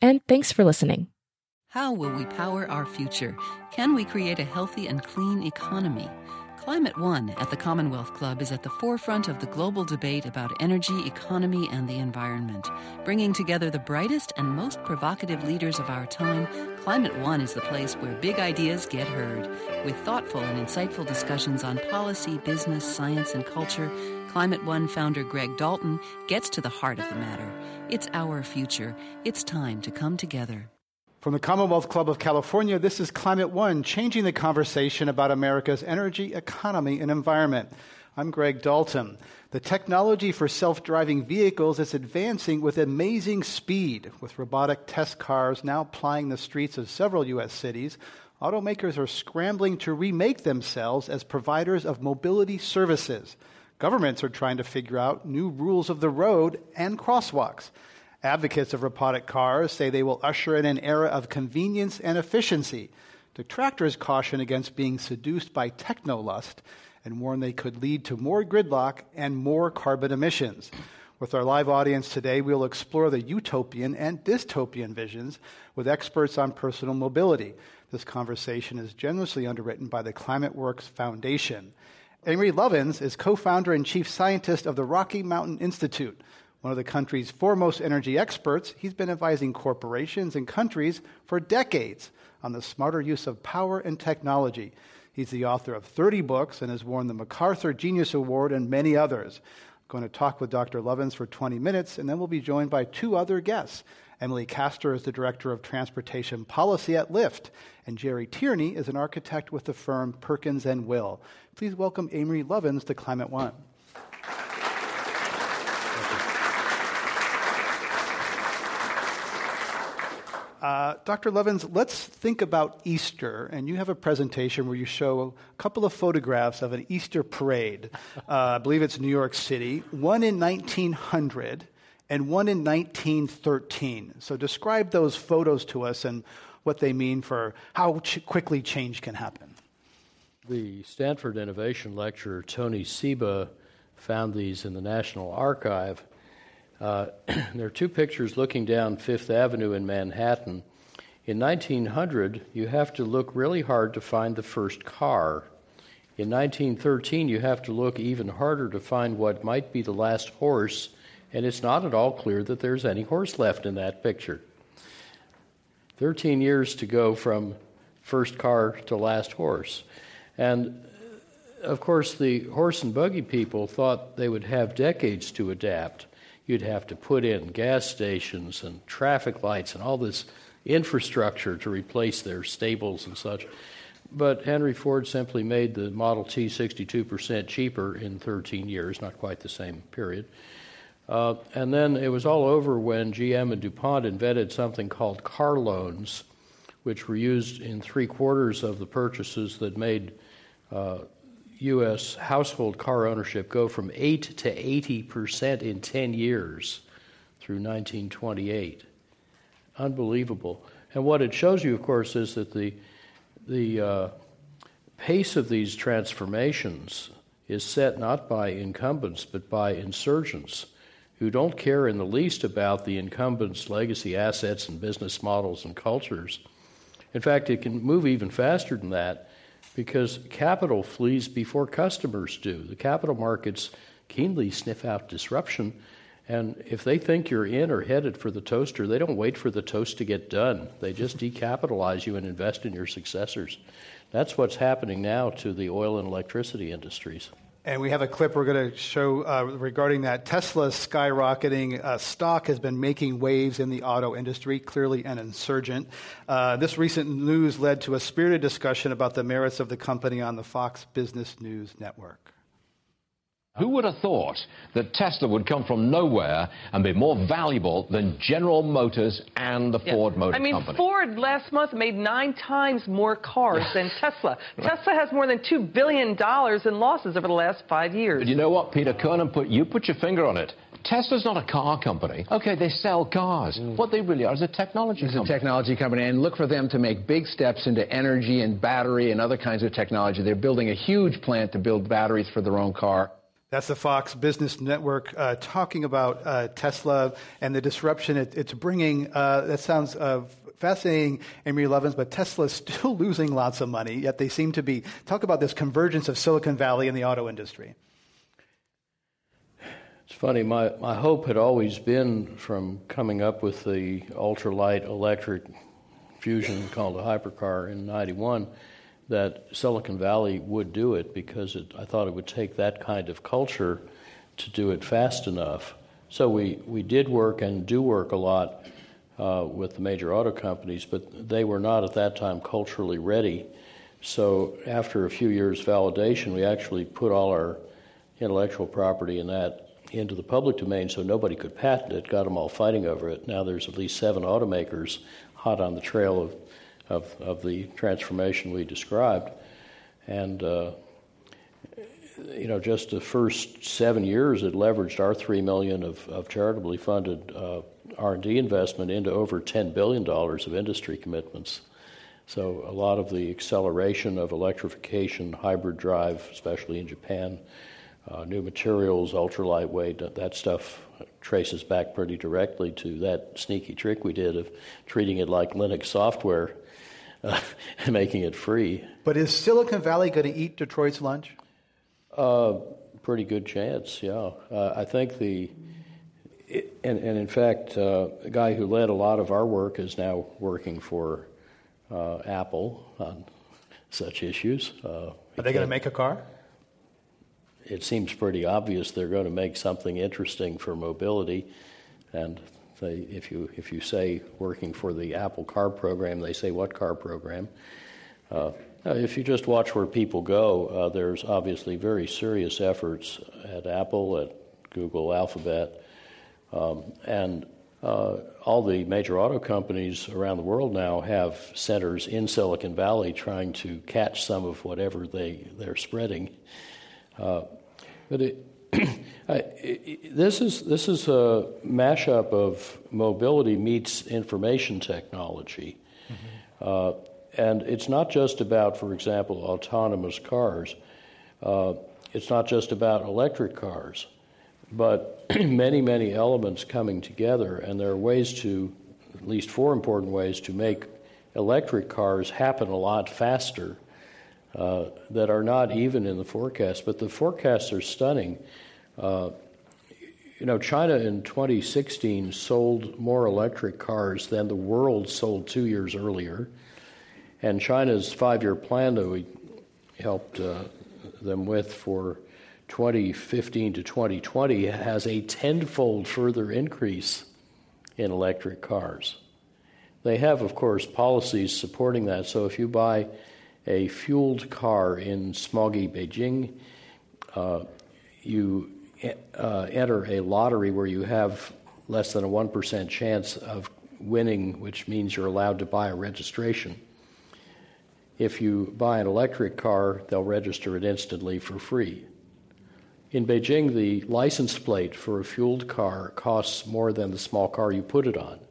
and thanks for listening. How will we power our future? Can we create a healthy and clean economy? Climate One at the Commonwealth Club is at the forefront of the global debate about energy, economy, and the environment. Bringing together the brightest and most provocative leaders of our time, Climate One is the place where big ideas get heard. With thoughtful and insightful discussions on policy, business, science, and culture, Climate One founder Greg Dalton gets to the heart of the matter. It's our future. It's time to come together. From the Commonwealth Club of California, this is Climate One, changing the conversation about America's energy, economy, and environment. I'm Greg Dalton. The technology for self driving vehicles is advancing with amazing speed, with robotic test cars now plying the streets of several U.S. cities. Automakers are scrambling to remake themselves as providers of mobility services. Governments are trying to figure out new rules of the road and crosswalks. Advocates of robotic cars say they will usher in an era of convenience and efficiency. Detractors caution against being seduced by technolust and warn they could lead to more gridlock and more carbon emissions. With our live audience today, we'll explore the utopian and dystopian visions with experts on personal mobility. This conversation is generously underwritten by the Climate Works Foundation. Amory Lovins is co founder and chief scientist of the Rocky Mountain Institute one of the country's foremost energy experts, he's been advising corporations and countries for decades on the smarter use of power and technology. He's the author of 30 books and has won the MacArthur Genius Award and many others. I'm going to talk with Dr. Lovins for 20 minutes, and then we'll be joined by two other guests. Emily Castor is the Director of Transportation Policy at Lyft, and Gerry Tierney is an architect with the firm Perkins and Will. Please welcome Amory Lovins to Climate One. Uh, Dr. Lovins, let's think about Easter. And you have a presentation where you show a couple of photographs of an Easter parade. Uh, I believe it's New York City, one in 1900 and one in 1913. So describe those photos to us and what they mean for how ch- quickly change can happen. The Stanford Innovation Lecturer, Tony Seba, found these in the National Archive uh, there are two pictures looking down Fifth Avenue in Manhattan. In 1900, you have to look really hard to find the first car. In 1913, you have to look even harder to find what might be the last horse, and it's not at all clear that there's any horse left in that picture. 13 years to go from first car to last horse. And uh, of course, the horse and buggy people thought they would have decades to adapt you'd have to put in gas stations and traffic lights and all this infrastructure to replace their stables and such. But Henry Ford simply made the Model T 62% cheaper in 13 years, not quite the same period. Uh, and then it was all over when GM and DuPont invented something called car loans, which were used in three quarters of the purchases that made uh, U.S. household car ownership go from 8 to 80 percent in 10 years through 1928. Unbelievable. And what it shows you, of course, is that the, the uh, pace of these transformations is set not by incumbents, but by insurgents who don't care in the least about the incumbents' legacy assets and business models and cultures. In fact, it can move even faster than that because capital flees before customers do. The capital markets keenly sniff out disruption, and if they think you're in or headed for the toaster, they don't wait for the toast to get done. They just decapitalize you and invest in your successors. that's what's happening now to the oil and electricity industries. And we have a clip we're going to show uh, regarding that. Tesla's skyrocketing uh, stock has been making waves in the auto industry, clearly an insurgent. Uh, this recent news led to a spirited discussion about the merits of the company on the Fox Business News Network. Who would have thought that Tesla would come from nowhere and be more valuable than General Motors and the yeah. Ford Motor Company? I mean, Company? Ford last month made nine times more cars than Tesla. Tesla has more than $2 billion in losses over the last five years. But you know what, Peter Kernan put, you put your finger on it. Tesla's not a car company. Okay, they sell cars. Mm. What they really are is a technology it's company. a technology company, and look for them to make big steps into energy and battery and other kinds of technology. They're building a huge plant to build batteries for their own car. That's the Fox Business Network uh, talking about uh, Tesla and the disruption it, it's bringing. Uh, that sounds uh, fascinating, Amory Lovins, but Tesla's still losing lots of money, yet they seem to be. Talk about this convergence of Silicon Valley and the auto industry. It's funny, my, my hope had always been from coming up with the ultralight electric fusion called a hypercar in 91 that Silicon Valley would do it because it, I thought it would take that kind of culture to do it fast enough. So we, we did work and do work a lot uh, with the major auto companies, but they were not at that time culturally ready. So after a few years validation, we actually put all our intellectual property in that into the public domain so nobody could patent it, got them all fighting over it. Now there's at least seven automakers hot on the trail of of, of the transformation we described. And, uh, you know, just the first seven years, it leveraged our three million of, of charitably funded uh, R&D investment into over $10 billion of industry commitments. So a lot of the acceleration of electrification, hybrid drive, especially in Japan, uh, new materials, ultra lightweight, that stuff traces back pretty directly to that sneaky trick we did of treating it like Linux software uh, making it free. But is Silicon Valley going to eat Detroit's lunch? Uh, pretty good chance, yeah. Uh, I think the, and, and in fact, uh, the guy who led a lot of our work is now working for uh, Apple on such issues. Uh, Are they going to make a car? It seems pretty obvious they're going to make something interesting for mobility, and they, if you if you say working for the Apple Car program, they say what car program. Uh, if you just watch where people go, uh, there's obviously very serious efforts at Apple, at Google, Alphabet, um, and uh, all the major auto companies around the world now have centers in Silicon Valley trying to catch some of whatever they they're spreading. Uh, but it, this is this is a mashup of mobility meets information technology, mm-hmm. uh, and it's not just about, for example, autonomous cars. Uh, it's not just about electric cars, but many many elements coming together, and there are ways to, at least four important ways to make electric cars happen a lot faster. Uh, that are not even in the forecast, but the forecasts are stunning. Uh, you know, China in 2016 sold more electric cars than the world sold two years earlier. And China's five year plan that we helped uh, them with for 2015 to 2020 has a tenfold further increase in electric cars. They have, of course, policies supporting that. So if you buy a fueled car in smoggy Beijing, uh, you uh, enter a lottery where you have less than a 1% chance of winning, which means you're allowed to buy a registration. If you buy an electric car, they'll register it instantly for free. In Beijing, the license plate for a fueled car costs more than the small car you put it on.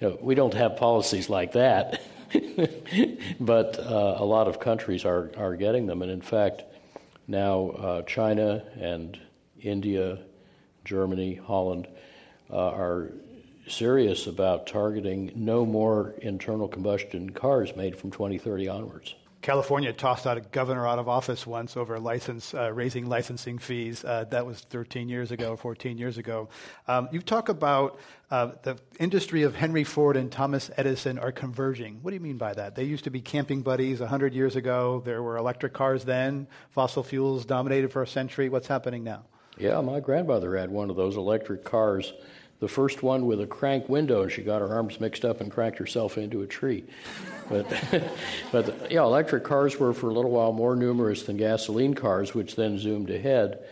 You know, we don't have policies like that, but uh, a lot of countries are, are getting them. And in fact, now, uh, China and India, Germany, Holland uh, are serious about targeting no more internal combustion cars made from 2030 onwards. California tossed out a governor out of office once over license uh, raising licensing fees. Uh, that was 13 years ago, 14 years ago. Um, you talk about uh, the industry of Henry Ford and Thomas Edison are converging. What do you mean by that? They used to be camping buddies 100 years ago. There were electric cars then. Fossil fuels dominated for a century. What's happening now? Yeah, my grandmother had one of those electric cars the first one with a crank window, and she got her arms mixed up and cracked herself into a tree. But, but yeah, electric cars were for a little while more numerous than gasoline cars, which then zoomed ahead.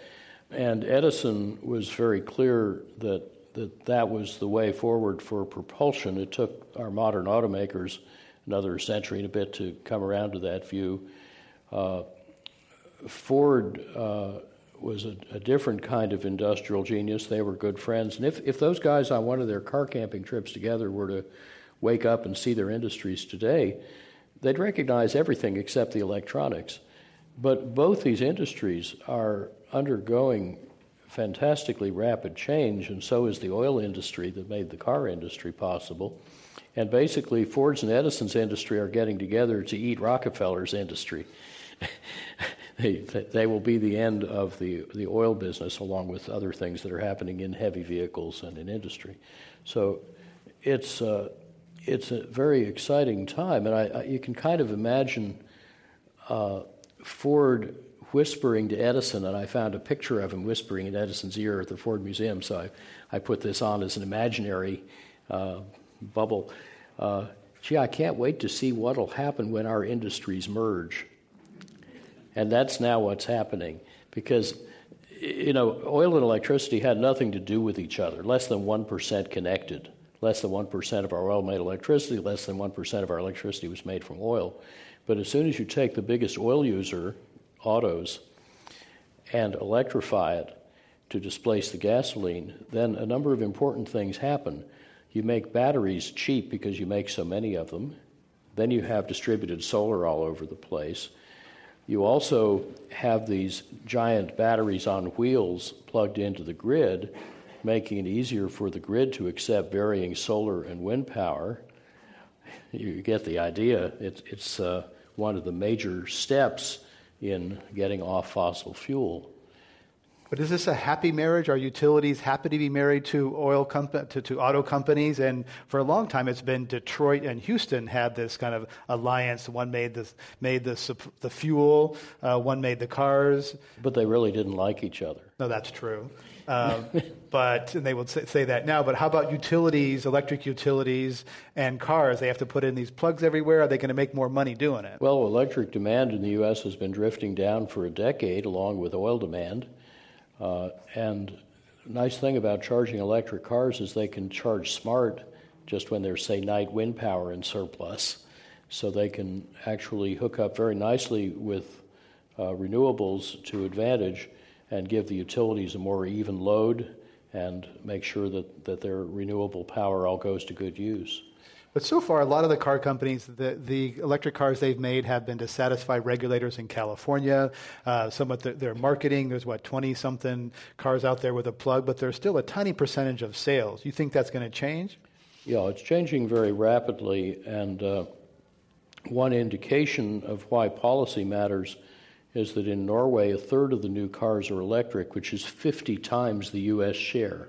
And Edison was very clear that, that that was the way forward for propulsion. It took our modern automakers another century and a bit to come around to that view. Uh, Ford uh, was a, a, different kind of industrial genius. They were good friends. And if, if those guys on one of their car camping trips together were to wake up and see their industries today, they'd recognize everything except the electronics. But both these industries are undergoing fantastically rapid change, and so is the oil industry that made the car industry possible. And basically, Ford's and Edison's industry are getting together to eat Rockefeller's industry. they, will be the end of the, the oil business, along with other things that are happening in heavy vehicles and in industry. So it's, uh, it's a very exciting time, and I, I, you can kind of imagine uh, Ford whispering to Edison, and I found a picture of him whispering in Edison's ear at the Ford Museum, so I, I put this on as an imaginary uh, bubble. Uh, gee, I can't wait to see what will happen when our industries merge. And that's now what's happening because, you know, oil and electricity had nothing to do with each other, less than 1% connected. Less than 1% of our oil made electricity, less than 1% of our electricity was made from oil. But as soon as you take the biggest oil user, autos, and electrify it to displace the gasoline, then a number of important things happen. You make batteries cheap because you make so many of them. Then you have distributed solar all over the place. You also have these giant batteries on wheels plugged into the grid, making it easier for the grid to accept varying solar and wind power. You get the idea. It's, it's uh, one of the major steps in getting off fossil fuel. But is this a happy marriage? Are utilities happy to be married to oil comp- to, to auto companies? And for a long time, it's been Detroit and Houston had this kind of alliance. One made the made the the fuel, uh, one made the cars. But they really didn't like each other. No, that's true. Um, but and they would say, say, that now. But how about utilities, electric utilities, and cars? They have to put in these plugs everywhere. Are they going to make more money doing it? Well, electric demand in the U.S. has been drifting down for a decade, along with oil demand. Uh, and nice thing about charging electric cars is they can charge smart just when there's, say, night wind power in surplus. So they can actually hook up very nicely with uh, renewables to advantage and give the utilities a more even load and make sure that, that their renewable power all goes to good use. But so far, a lot of the car companies, the, the electric cars they've made have been to satisfy regulators in California. Uh, some of the, their marketing, there's what, 20 something cars out there with a plug, but there's still a tiny percentage of sales. You think that's going to change? Yeah, it's changing very rapidly. And uh, one indication of why policy matters is that in Norway, a third of the new cars are electric, which is 50 times the U.S. share.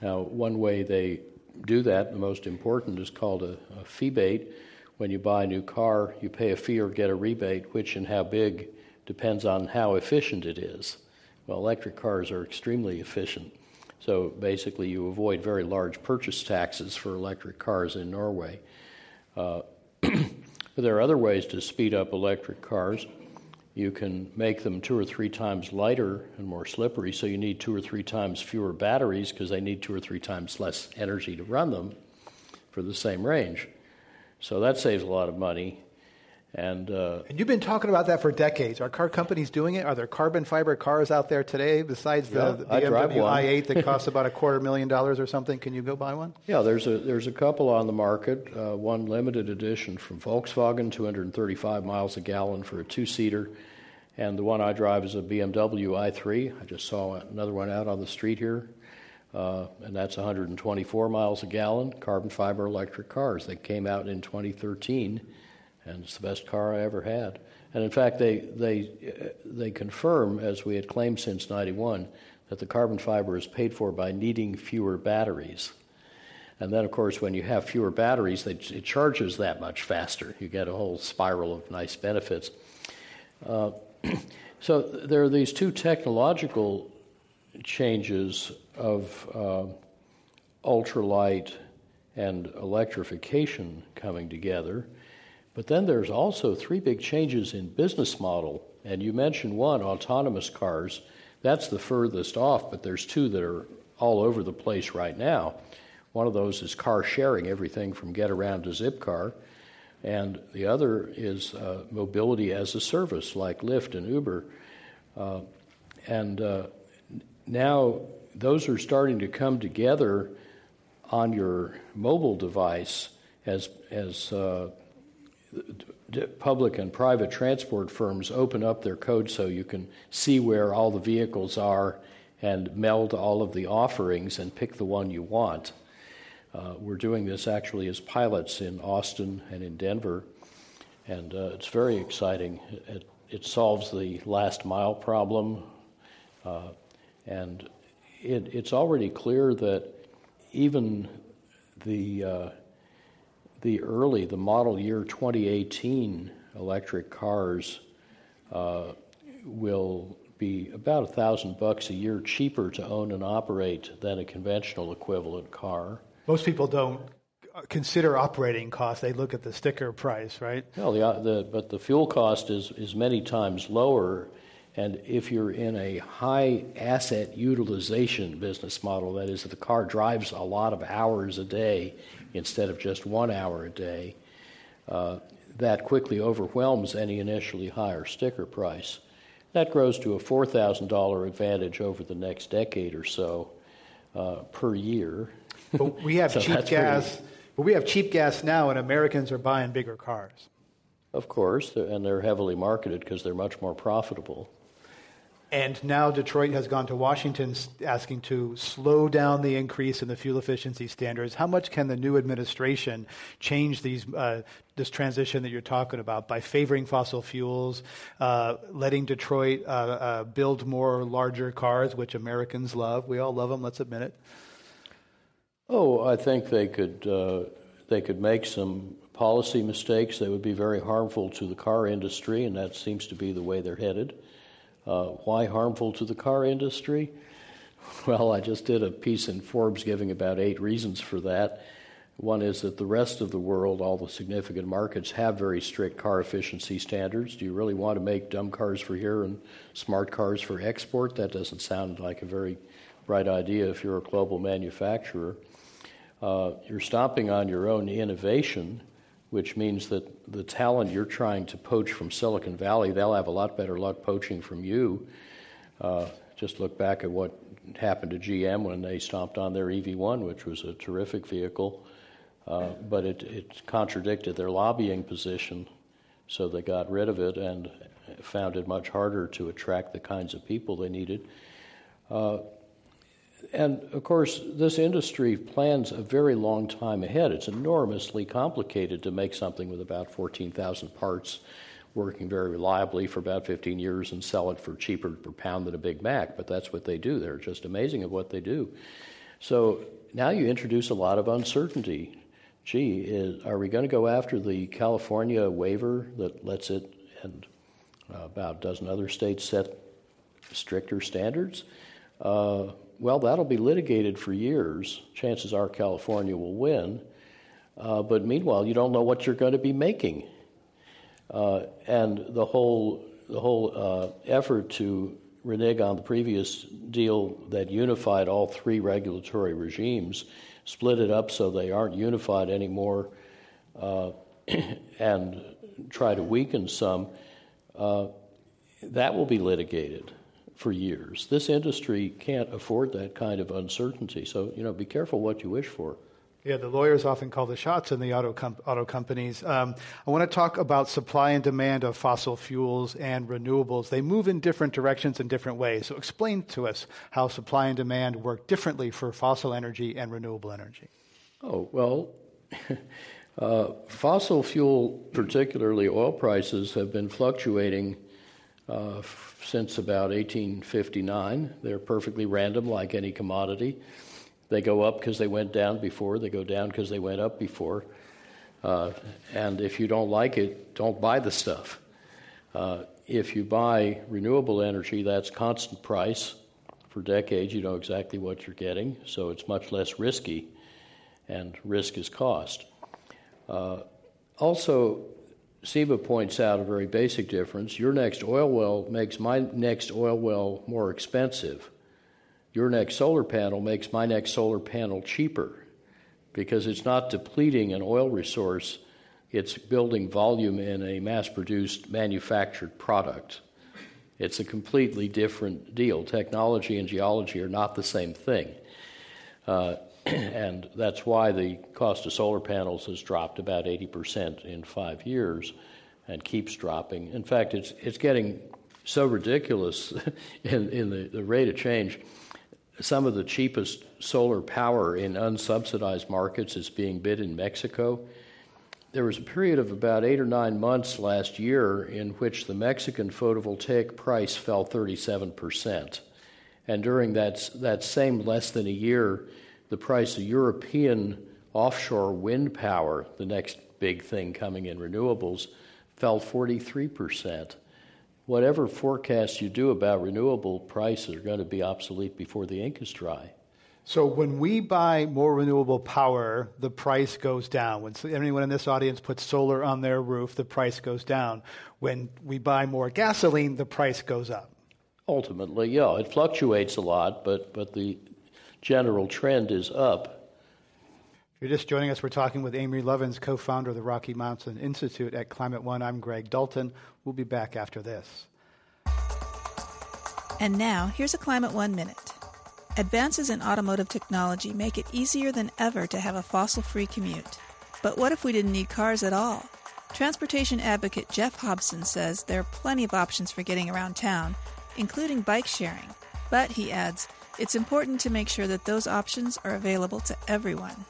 Now, one way they do that, the most important is called a, a feebate. When you buy a new car, you pay a fee or get a rebate, which and how big depends on how efficient it is. Well, electric cars are extremely efficient. So basically, you avoid very large purchase taxes for electric cars in Norway. Uh, but there are other ways to speed up electric cars. You can make them two or three times lighter and more slippery, so you need two or three times fewer batteries because they need two or three times less energy to run them for the same range. So that saves a lot of money. And, uh, and you've been talking about that for decades. Are car companies doing it? Are there carbon fiber cars out there today besides yeah, the, the BMW i8 that costs about a quarter million dollars or something? Can you go buy one? Yeah, there's a there's a couple on the market. Uh, one limited edition from Volkswagen, 235 miles a gallon for a two-seater, and the one I drive is a BMW i3. I just saw another one out on the street here. Uh, and that's 124 miles a gallon, carbon fiber electric cars. They came out in 2013 and it's the best car I ever had. And in fact, they they they confirm, as we had claimed since '91, that the carbon fiber is paid for by needing fewer batteries. And then, of course, when you have fewer batteries, it charges that much faster. You get a whole spiral of nice benefits. Uh, so there are these two technological changes of uh, ultralight and electrification coming together. But then there's also three big changes in business model. And you mentioned one, autonomous cars. That's the furthest off, but there's two that are all over the place right now. One of those is car sharing, everything from Getaround to Zipcar. And the other is uh, mobility as a service, like Lyft and Uber. Uh, and uh, now those are starting to come together on your mobile device as, as uh, public and private transport firms open up their code so you can see where all the vehicles are and meld all of the offerings and pick the one you want. Uh, we're doing this actually as pilots in Austin and in Denver, and uh, it's very exciting. It, it, solves the last mile problem, uh, and it, it's already clear that even the uh, the early, the model year 2018 electric cars uh, will be about a thousand bucks a year cheaper to own and operate than a conventional equivalent car. Most people don't consider operating costs; they look at the sticker price, right? No, the, uh, the, but the fuel cost is is many times lower. And if you're in a high asset utilization business model, that is, if the car drives a lot of hours a day, instead of just one hour a day, uh, that quickly overwhelms any initially higher sticker price. That grows to a $4,000 advantage over the next decade or so uh, per year. But we have so cheap gas. Pretty, but we have cheap gas now, and Americans are buying bigger cars. Of course, and they're heavily marketed because they're much more profitable. And now Detroit has gone to Washington asking to slow down the increase in the fuel efficiency standards. How much can the new administration change these, uh, this transition that you're talking about by favoring fossil fuels, uh, letting Detroit uh, uh build more larger cars, which Americans love? We all love them, let's admit it. Oh, I think they could, uh, they could make some policy mistakes that would be very harmful to the car industry, and that seems to be the way they're headed. Uh, why harmful to the car industry? Well, I just did a piece in Forbes giving about eight reasons for that. One is that the rest of the world, all the significant markets, have very strict car efficiency standards. Do you really want to make dumb cars for here and smart cars for export? That doesn't sound like a very bright idea if you're a global manufacturer. Uh, you're stomping on your own innovation which means that the talent you're trying to poach from Silicon Valley, they'll have a lot better luck poaching from you. Uh, just look back at what happened to GM when they stomped on their EV1, which was a terrific vehicle, uh, but it, it, contradicted their lobbying position, so they got rid of it and found it much harder to attract the kinds of people they needed. Uh, and of course, this industry plans a very long time ahead. It's enormously complicated to make something with about 14,000 parts working very reliably for about 15 years and sell it for cheaper per pound than a Big Mac. But that's what they do. They're just amazing at what they do. So now you introduce a lot of uncertainty. Gee, is, are we going to go after the California waiver that lets it, and uh, about a dozen other states set stricter standards? Uh, well, that'll be litigated for years. Chances are California will win. Uh, but meanwhile, you don't know what you're going to be making. Uh, and the whole, the whole uh, effort to renege on the previous deal that unified all three regulatory regimes, split it up so they aren't unified anymore, uh, and try to weaken some, uh, that will be litigated for years. This industry can't afford that kind of uncertainty. So, you know, be careful what you wish for. Yeah, the lawyers often call the shots in the auto, com- auto companies. Um, I want to talk about supply and demand of fossil fuels and renewables. They move in different directions in different ways. So, explain to us how supply and demand work differently for fossil energy and renewable energy. Oh, well, Uh, fossil fuel, particularly oil prices, have been fluctuating uh, since about 1859. They're perfectly random, like any commodity. They go up because they went down before, they go down because they went up before. Uh, and if you don't like it, don't buy the stuff. Uh, if you buy renewable energy, that's constant price. For decades, you know exactly what you're getting, so it's much less risky, and risk is cost. Uh, also, SEBA points out a very basic difference. Your next oil well makes my next oil well more expensive. Your next solar panel makes my next solar panel cheaper because it's not depleting an oil resource, it's building volume in a mass produced manufactured product. It's a completely different deal. Technology and geology are not the same thing. Uh, and that's why the cost of solar panels has dropped about 80% in five years and keeps dropping. In fact, it's, it's getting so ridiculous in, in the, the rate of change. Some of the cheapest solar power in unsubsidized markets is being bid in Mexico. There was a period of about eight or nine months last year in which the Mexican photovoltaic price fell 37%. And during that, that same less than a year, the price of European offshore wind power, the next big thing coming in renewables, fell 43%. Whatever forecasts you do about renewable prices are going to be obsolete before the ink is dry. So when we buy more renewable power, the price goes down. When anyone in this audience puts solar on their roof, the price goes down. When we buy more gasoline, the price goes up. Ultimately, yeah, it fluctuates a lot, but, but the general trend is up. If you're just joining us, we're talking with Amory Lovins, co founder of the Rocky Mountain Institute at Climate One. I'm Greg Dalton. We'll be back after this. And now, here's a Climate One Minute. Advances in automotive technology make it easier than ever to have a fossil free commute. But what if we didn't need cars at all? Transportation advocate Jeff Hobson says there are plenty of options for getting around town, including bike sharing. But, he adds, it's important to make sure that those options are available to everyone.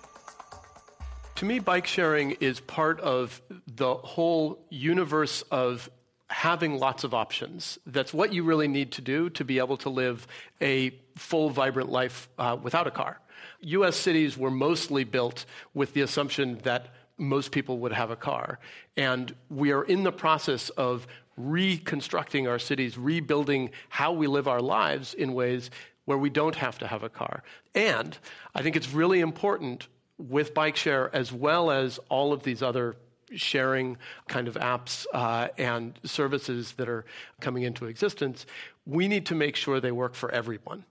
To me, bike sharing is part of the whole universe of having lots of options. That's what you really need to do to be able to live a full, vibrant life uh, without a car. US cities were mostly built with the assumption that most people would have a car. And we are in the process of reconstructing our cities, rebuilding how we live our lives in ways where we don't have to have a car. And I think it's really important with bike share as well as all of these other sharing kind of apps uh, and services that are coming into existence, we need to make sure they work for everyone.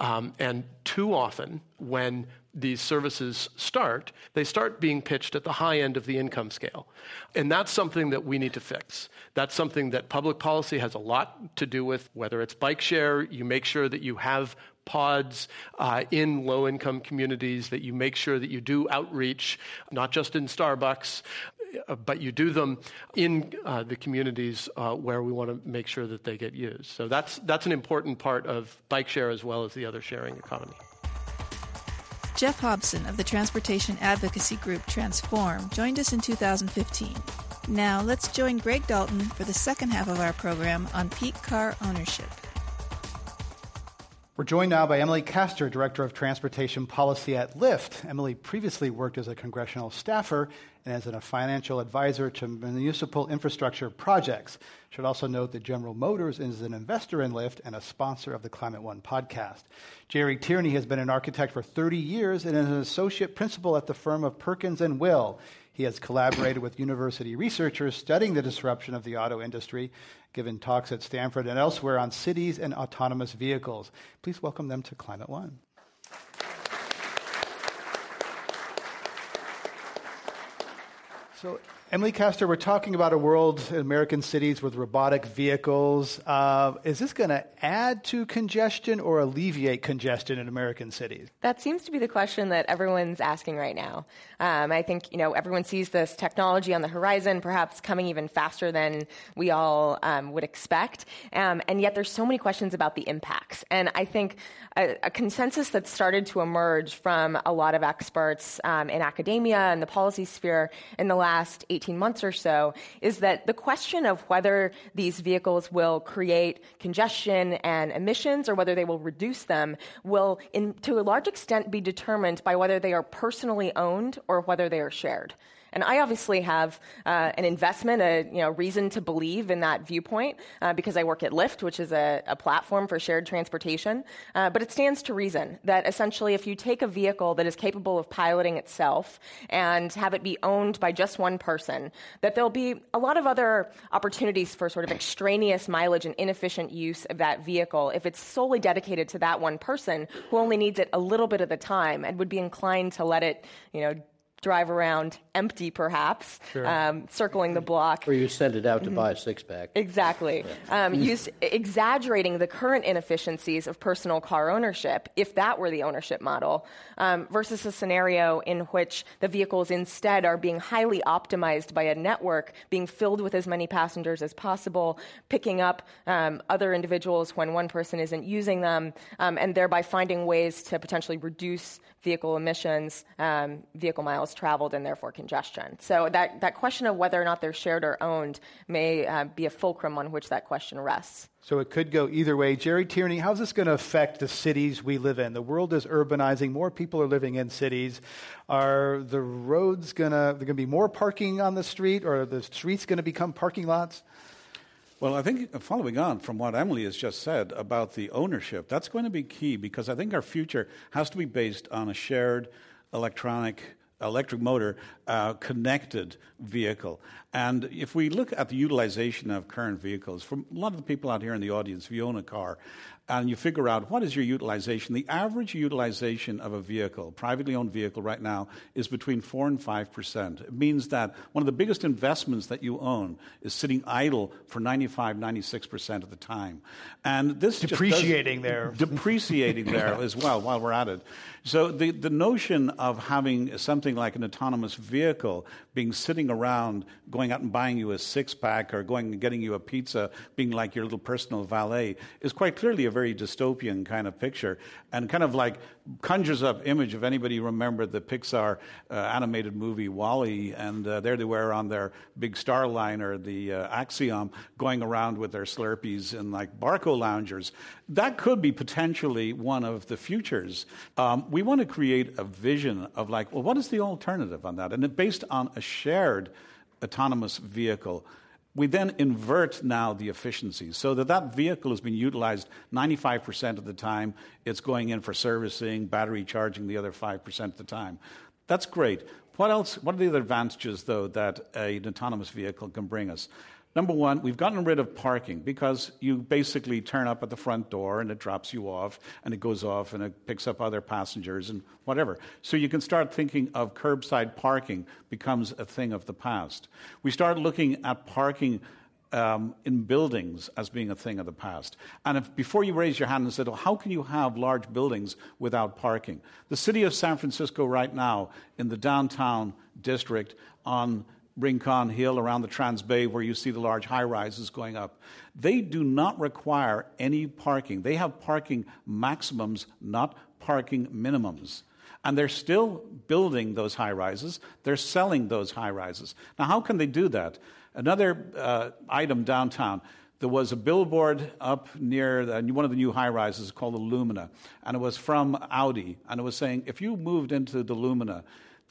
Um, and too often, when these services start, they start being pitched at the high end of the income scale. And that's something that we need to fix. That's something that public policy has a lot to do with, whether it's bike share, you make sure that you have pods uh, in low income communities, that you make sure that you do outreach, not just in Starbucks, uh, but you do them in uh, the communities uh, where we want to make sure that they get used. So that's, that's an important part of bike share as well as the other sharing economy. Jeff Hobson of the transportation advocacy group Transform joined us in 2015. Now let's join Greg Dalton for the second half of our program on peak car ownership. We're joined now by Emily Castor, Director of Transportation Policy at Lyft. Emily previously worked as a congressional staffer and as a financial advisor to municipal infrastructure projects. Should also note that General Motors is an investor in Lyft and a sponsor of the Climate One podcast. Gerry Tierney has been an architect for 30 years and is an associate principal at the firm of Perkins and Will. He has collaborated with university researchers studying the disruption of the auto industry, given talks at Stanford and elsewhere on cities and autonomous vehicles. Please welcome them to Climate One. So, Emily Castor, we're talking about a world in American cities with robotic vehicles. Uh, is this going to add to congestion or alleviate congestion in American cities? That seems to be the question that everyone's asking right now. Um, I think you know everyone sees this technology on the horizon, perhaps coming even faster than we all um, would expect, um, and yet there's so many questions about the impacts. And I think a, a consensus that started to emerge from a lot of experts um, in academia and the policy sphere in the last 18 months or so is that the question of whether these vehicles will create congestion and emissions or whether they will reduce them will, in, to a large extent, be determined by whether they are personally owned or whether they are shared. And I obviously have uh, an investment, a you know, reason to believe in that viewpoint uh, because I work at Lyft, which is a, a platform for shared transportation. Uh, but it stands to reason that essentially, if you take a vehicle that is capable of piloting itself and have it be owned by just one person, that there'll be a lot of other opportunities for sort of extraneous mileage and inefficient use of that vehicle if it's solely dedicated to that one person who only needs it a little bit of the time and would be inclined to let it, you know, drive around empty, perhaps, sure. um, circling the block. Or you send it out to mm-hmm. buy a six pack. Exactly. Yeah. Um, used, exaggerating the current inefficiencies of personal car ownership, if that were the ownership model, um, versus a scenario in which the vehicles instead are being highly optimized by a network, being filled with as many passengers as possible, picking up um, other individuals when one person isn't using them, um, and thereby finding ways to potentially reduce vehicle emissions, um, vehicle miles traveled, and therefore congestion. So that, that question of whether or not they're shared or owned may uh, be a fulcrum on which that question rests. So it could go either way. Gerry Tierney, how's this going to affect the cities we live in? The world is urbanizing. More people are living in cities. Are the roads going to, there going to be more parking on the street or are the streets going to become parking lots? Well, I think following on from what Emily has just said about the ownership, that's going to be key because I think our future has to be based on a shared electronic electric motor uh, connected vehicle. And if we look at the utilization of current vehicles, for a lot of the people out here in the audience, if you own a car, and you figure out what is your utilization. The average utilization of a vehicle, privately owned vehicle right now, is between 4 and 5%. It means that one of the biggest investments that you own is sitting idle for 95, 96% of the time. And this depreciating there. Depreciating there as well while we're at it. So the, the notion of having something like an autonomous vehicle being sitting around, going out and buying you a six pack or going and getting you a pizza, being like your little personal valet, is quite clearly a very dystopian kind of picture and kind of like conjures up image if anybody remembered the Pixar uh, animated movie WALL-E and uh, there they were on their big Starliner, the uh, Axiom, going around with their Slurpees and like Barcaloungers. That could be potentially one of the futures. Um, we want to create a vision of like, well, what is the alternative on that? And based on a shared autonomous vehicle we then invert now the efficiencies so that that vehicle has been utilized 95% of the time. It's going in for servicing, battery charging the other 5% of the time. That's great. What else? What are the other advantages, though, that an autonomous vehicle can bring us? Number one, we've gotten rid of parking because you basically turn up at the front door and it drops you off and it goes off and it picks up other passengers and whatever. So you can start thinking of curbside parking becomes a thing of the past. We start looking at parking um, in buildings as being a thing of the past. And if, before you raise your hand and said, how can you have large buildings without parking? The city of San Francisco right now in the downtown district on Rincon Hill, around the Trans Bay, where you see the large high rises going up, they do not require any parking. They have parking maximums, not parking minimums. And they're still building those high rises. They're selling those high rises. Now, how can they do that? Another uh, item downtown there was a billboard up near the, one of the new high rises called the Lumina, and it was from Audi, and it was saying if you moved into the Lumina,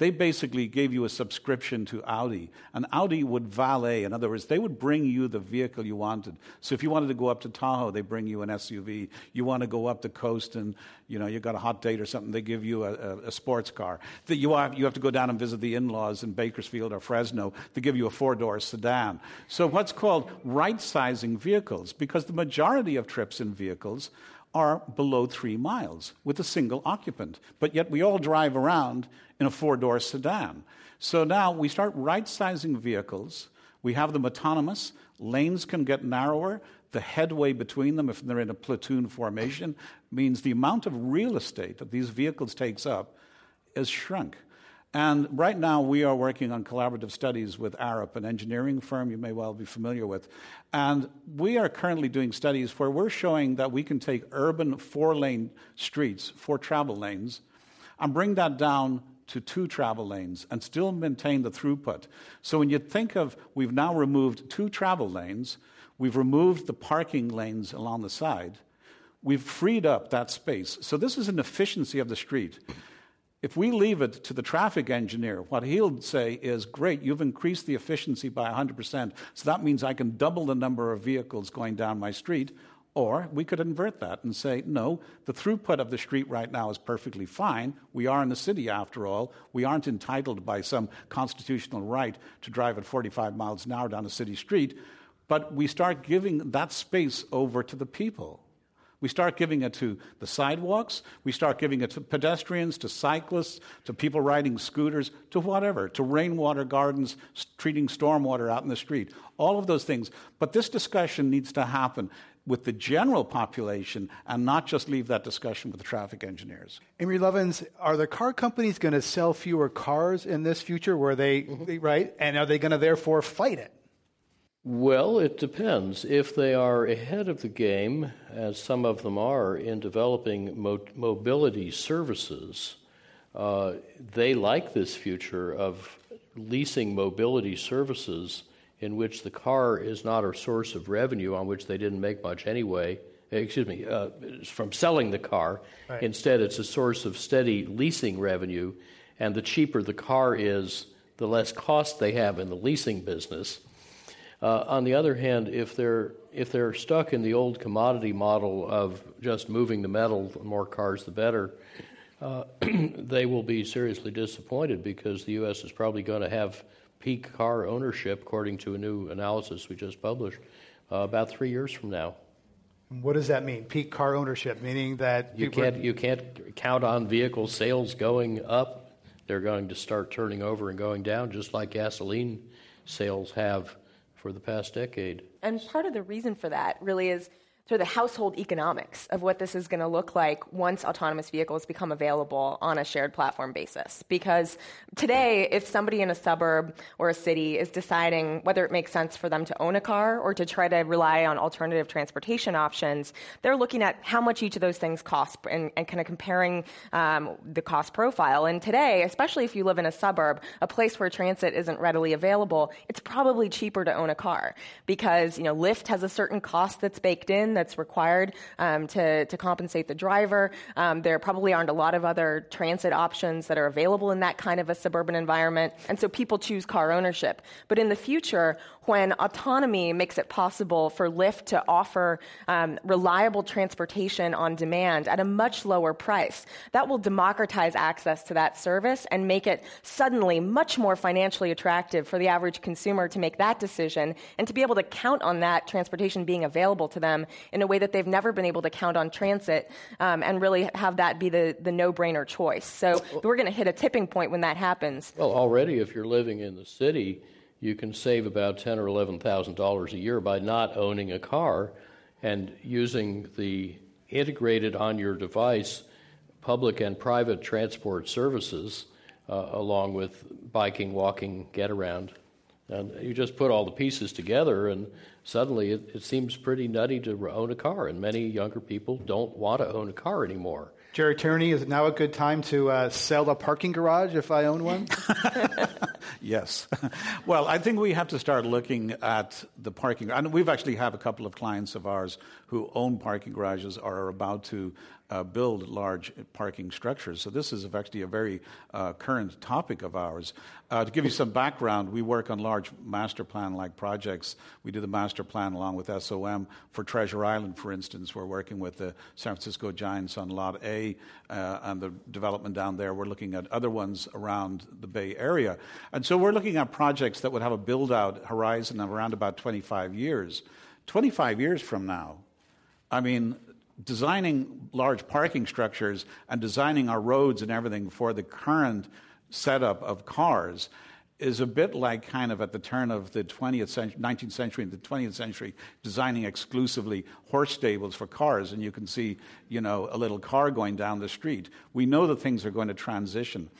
they basically gave you a subscription to Audi, and Audi would valet. In other words, they would bring you the vehicle you wanted. So if you wanted to go up to Tahoe, they bring you an SUV. You want to go up the coast and you know you got a hot date or something, they give you a, a, a sports car. That you have, you have to go down and visit the in-laws in Bakersfield or Fresno. They give you a four-door sedan. So what's called right-sizing vehicles, because the majority of trips in vehicles are below three miles with a single occupant. But yet we all drive around in a four door sedan. So now we start right sizing vehicles. We have them autonomous. Lanes can get narrower. The headway between them, if they're in a platoon formation, means the amount of real estate that these vehicles takes up is shrunk. And right now, we are working on collaborative studies with Arup, an engineering firm you may well be familiar with. And we are currently doing studies where we're showing that we can take urban four lane streets, four travel lanes, and bring that down to two travel lanes and still maintain the throughput. So when you think of, we've now removed two travel lanes, we've removed the parking lanes along the side, we've freed up that space. So this is an efficiency of the street. If we leave it to the traffic engineer, what he'll say is, Great, you've increased the efficiency by 100%, so that means I can double the number of vehicles going down my street. Or we could invert that and say, no, the throughput of the street right now is perfectly fine. We are in the city after all. We aren't entitled by some constitutional right to drive at 45 miles an hour down a city street. But we start giving that space over to the people. We start giving it to the sidewalks. We start giving it to pedestrians, to cyclists, to people riding scooters, to whatever, to rainwater gardens, treating stormwater out in the street. All of those things. But this discussion needs to happen with the general population and not just leave that discussion with the traffic engineers. Amory Lovins, are the car companies going to sell fewer cars in this future where they, mm-hmm. right? And are they going to therefore fight it? Well, it depends. If they are ahead of the game, as some of them are in developing mo- mobility services, uh, they like this future of leasing mobility services in which the car is not a source of revenue on which they didn't make much anyway. Excuse me, uh, from selling the car. Right. Instead, it's a source of steady leasing revenue, and the cheaper the car is, the less cost they have in the leasing business. Uh, on the other hand, if they're if they're stuck in the old commodity model of just moving the metal, the more cars the better, uh, they will be seriously disappointed because the U.S. is probably going to have peak car ownership, according to a new analysis we just published, uh, about three years from now. What does that mean? Peak car ownership, meaning that you can't you can't count on vehicle sales going up. They're going to start turning over and going down, just like gasoline sales have for the past decade. And part of the reason for that really is sort of the household economics of what this is going to look like once autonomous vehicles become available on a shared platform basis. Because today, if somebody in a suburb or a city is deciding whether it makes sense for them to own a car or to try to rely on alternative transportation options, they're looking at how much each of those things cost and, and kind of comparing um, the cost profile. And today, especially if you live in a suburb, a place where transit isn't readily available, it's probably cheaper to own a car because you know Lyft has a certain cost that's baked in that's required um, to, to compensate the driver. Um, there probably aren't a lot of other transit options that are available in that kind of a suburban environment. And so people choose car ownership. But in the future, when autonomy makes it possible for Lyft to offer um, reliable transportation on demand at a much lower price, that will democratize access to that service and make it suddenly much more financially attractive for the average consumer to make that decision and to be able to count on that transportation being available to them in a way that they've never been able to count on transit um, and really have that be the, the no brainer choice. So we're going to hit a tipping point when that happens. Well, already, if you're living in the city, you can save about ten or eleven thousand dollars a year by not owning a car and using the integrated on your device public and private transport services uh, along with biking, walking, Getaround. And you just put all the pieces together, and suddenly it, it seems pretty nutty to own a car. And many younger people don't want to own a car anymore. Gerry Tierney, is it now a good time to uh, sell a parking garage if I own one? yes. well, I think we have to start looking at the parking. And we've actually have a couple of clients of ours who own parking garages or are about to uh, build large parking structures. So this is actually a very uh, current topic of ours. Uh, to give you some background, we work on large master plan-like projects. We do the master plan along with SOM for Treasure Island, for instance. We're working with the San Francisco Giants on Lot A uh, and the development down there. We're looking at other ones around the Bay Area, and so we're looking at projects that would have a build-out horizon of around about 25 years. 25 years from now, I mean, designing large parking structures and designing our roads and everything for the current setup of cars is a bit like kind of at the turn of the 20th century, 19th century and the 20th century, designing exclusively horse stables for cars, and you can see, you know, a little car going down the street. We know that things are going to transition.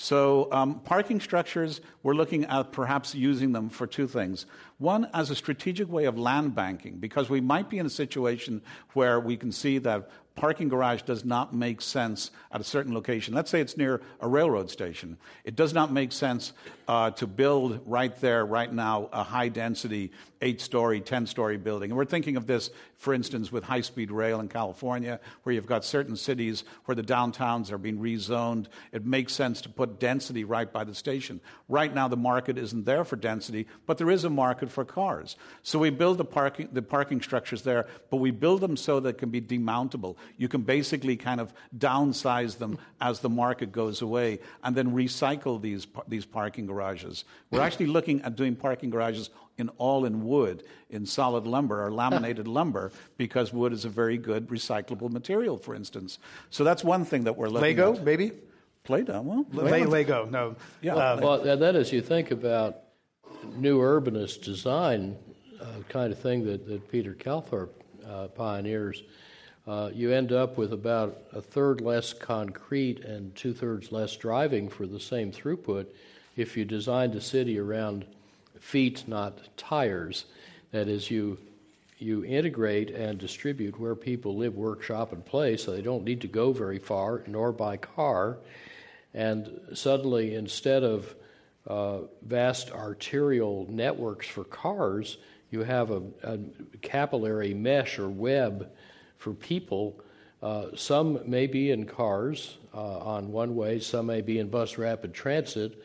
So, um, parking structures, we're looking at perhaps using them for two things. One, as a strategic way of land banking, because we might be in a situation where we can see that parking garage does not make sense at a certain location. Let's say it's near a railroad station. It does not make sense uh, to build right there, right now, a high density, eight story, 10 story building. And we're thinking of this, for instance, with high speed rail in California, where you've got certain cities where the downtowns are being rezoned. It makes sense to put density right by the station. Right now, the market isn't there for density, but there is a market for cars. So we build the parking, the parking structures there, but we build them so that it can be demountable. You can basically kind of downsize them as the market goes away and then recycle these, these parking garages. We're actually looking at doing parking garages in all in wood, in solid lumber or laminated lumber, because wood is a very good recyclable material, for instance. So that's one thing that we're looking Lego, at. maybe? Play-Doh, well, Le- Lego, no. Yeah. Uh, Well, and then as you think about new urbanist design, uh, kind of thing that, that Peter Calthorpe uh, pioneers, uh, you end up with about a third less concrete and two thirds less driving for the same throughput if you designed a city around feet, not tires. That is, you you integrate and distribute where people live, work, shop, and play, so they don't need to go very far, nor by car. And suddenly, instead of uh, vast arterial networks for cars, you have a, a capillary mesh or web for people. Uh, some may be in cars uh, on one way, some may be in bus rapid transit.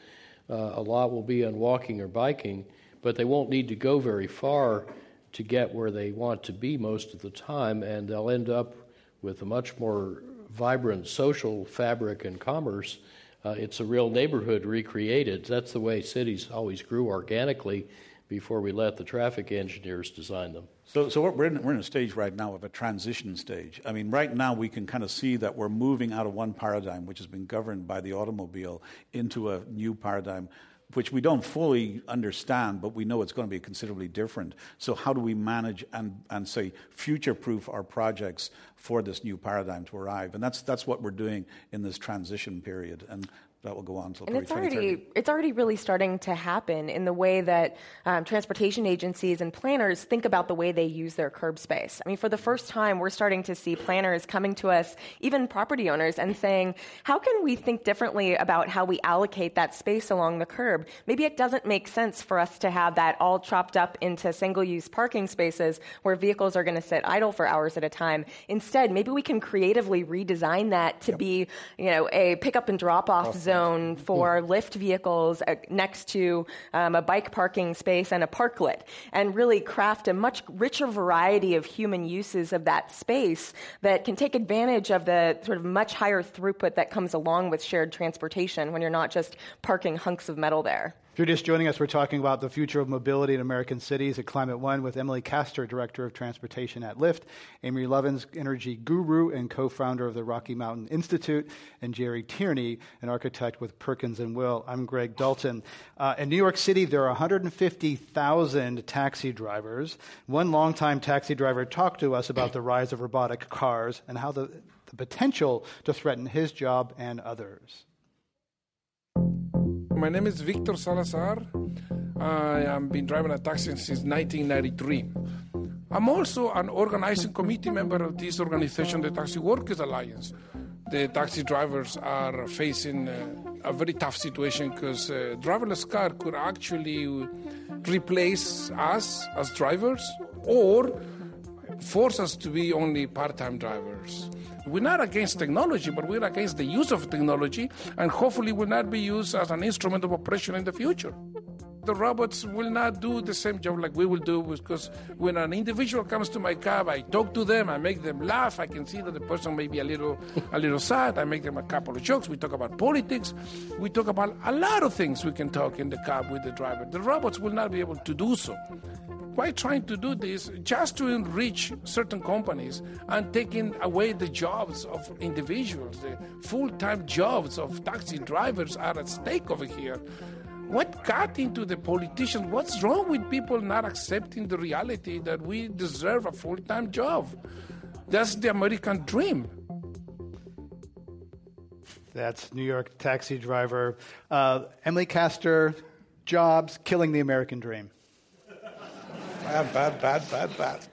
Uh, a lot will be on walking or biking, but they won't need to go very far to get where they want to be most of the time, and they'll end up with a much more vibrant social fabric and commerce. Uh, it's a real neighborhood recreated. That's the way cities always grew organically before we let the traffic engineers design them. So, so we're, in, we're in a stage right now of a transition stage. I mean, right now we can kind of see that we're moving out of one paradigm, which has been governed by the automobile, into a new paradigm, which we don't fully understand, but we know it's going to be considerably different. So, how do we manage and, and say, future proof our projects for this new paradigm to arrive? And that's, that's what we're doing in this transition period. And that will go on until and it's already it's already really starting to happen in the way that um, transportation agencies and planners think about the way they use their curb space. I mean, for the first time, we're starting to see planners coming to us, even property owners, and saying, "How can we think differently about how we allocate that space along the curb? Maybe it doesn't make sense for us to have that all chopped up into single-use parking spaces where vehicles are going to sit idle for hours at a time. Instead, maybe we can creatively redesign that to yep. be, you know, a pick-up and drop-off awesome. zone." Zone for Lyft vehicles uh, next to um, a bike parking space and a parklet, and really craft a much richer variety of human uses of that space that can take advantage of the sort of much higher throughput that comes along with shared transportation when you're not just parking hunks of metal there. If you're just joining us, we're talking about the future of mobility in American cities at Climate One with Emily Castor, Director of Transportation at Lyft, Amory Lovins, Energy Guru and co founder of the Rocky Mountain Institute, and Gerry Tierney, an architect with Perkins and Will. I'm Greg Dalton. Uh, in New York City, there are 150,000 taxi drivers. One longtime taxi driver talked to us about the rise of robotic cars and how the, the potential to threaten his job and others. My name is Victor Salazar. I have been driving a taxi since 1993. I'm also an organizing committee member of this organization, the Taxi Workers Alliance. The taxi drivers are facing uh, a very tough situation because a uh, driverless car could actually replace us as drivers or force us to be only part time drivers. We're not against technology, but we're against the use of technology, and hopefully will not be used as an instrument of oppression in the future. The robots will not do the same job like we will do because when an individual comes to my cab, I talk to them, I make them laugh. I can see that the person may be a little, a little sad. I make them a couple of jokes. We talk about politics. We talk about a lot of things we can talk in the cab with the driver. The robots will not be able to do so. Why trying to do this just to enrich certain companies and taking away the jobs of individuals? The full-time jobs of taxi drivers are at stake over here. What got into the politicians? What's wrong with people not accepting the reality that we deserve a full time job? That's the American dream. That's New York taxi driver uh, Emily Castor, jobs killing the American dream. Bad, bad, bad, bad, bad.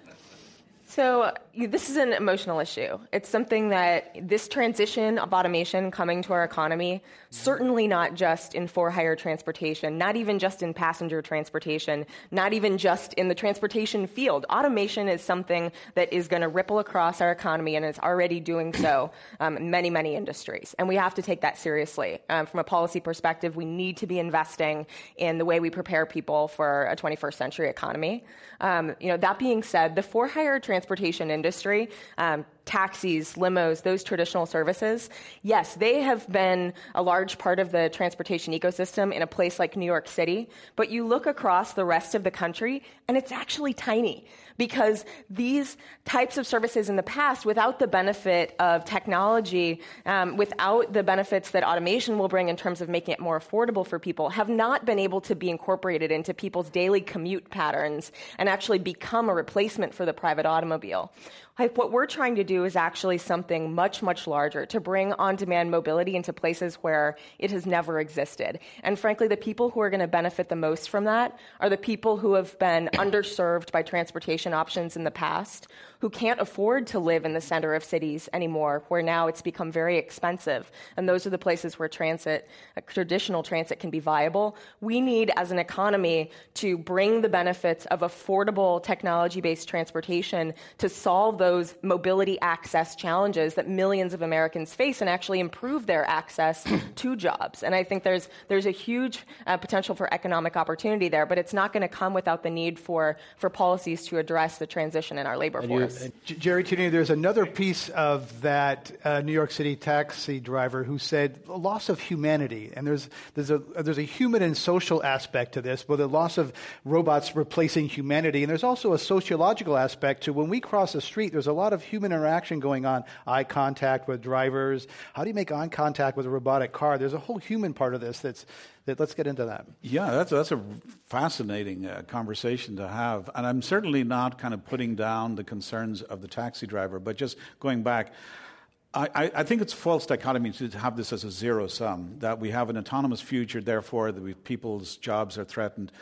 So, this is an emotional issue. It's something that this transition of automation coming to our economy, certainly not just in for hire transportation, not even just in passenger transportation, not even just in the transportation field. Automation is something that is going to ripple across our economy and is already doing so um, in many, many industries. And we have to take that seriously. Um, from a policy perspective, we need to be investing in the way we prepare people for a 21st century economy. Um, you know, that being said, the for hire transportation industry, um, taxis, limos, those traditional services, yes, they have been a large part of the transportation ecosystem in a place like New York City. But you look across the rest of the country, and it's actually tiny because these types of services in the past, without the benefit of technology, um, without the benefits that automation will bring in terms of making it more affordable for people, have not been able to be incorporated into people's daily commute patterns and actually become a replacement for the private automobile. What we're trying to do is actually something much, much larger to bring on demand mobility into places where it has never existed. And frankly, the people who are going to benefit the most from that are the people who have been underserved by transportation options in the past, who can't afford to live in the center of cities anymore, where now it's become very expensive. And those are the places where transit, uh, traditional transit, can be viable. We need, as an economy, to bring the benefits of affordable technology based transportation to solve those mobility access challenges that millions of Americans face and actually improve their access to jobs. And I think there's, there's a huge uh, potential for economic opportunity there, but it's not going to come without the need for, for policies to address the transition in our labor and force. Gerry Tierney, there's another piece of that uh, New York City taxi driver who said loss of humanity, and there's there's a there's a human and social aspect to this, but the loss of robots replacing humanity, and there's also a sociological aspect to when we cross the street. There's a lot of human interaction going on, eye contact with drivers. How do you make eye contact with a robotic car? There's a whole human part of this that's let's get into that. Yeah, that's, that's a fascinating uh, conversation to have. And I'm certainly not kind of putting down the concerns of the taxi driver, but just going back. I, I, think it's false dichotomy to have this as a zero sum, that we have an autonomous future, therefore, that people's jobs are threatened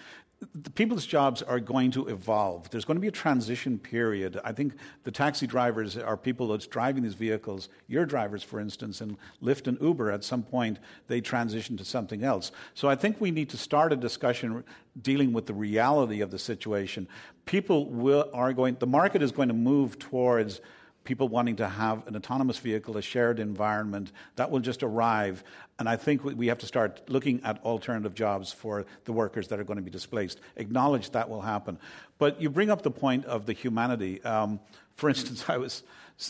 the people's jobs are going to evolve. There's going to be a transition period. I think the taxi drivers are people that's driving these vehicles. Your drivers, for instance, in Lyft and Uber, at some point they transition to something else. So I think we need to start a discussion dealing with the reality of the situation. People will, are going. The market is going to move towards people wanting to have an autonomous vehicle, a shared environment, that will just arrive. And I think we have to start looking at alternative jobs for the workers that are going to be displaced. Acknowledge that will happen. But you bring up the point of the humanity. Um, for instance, I was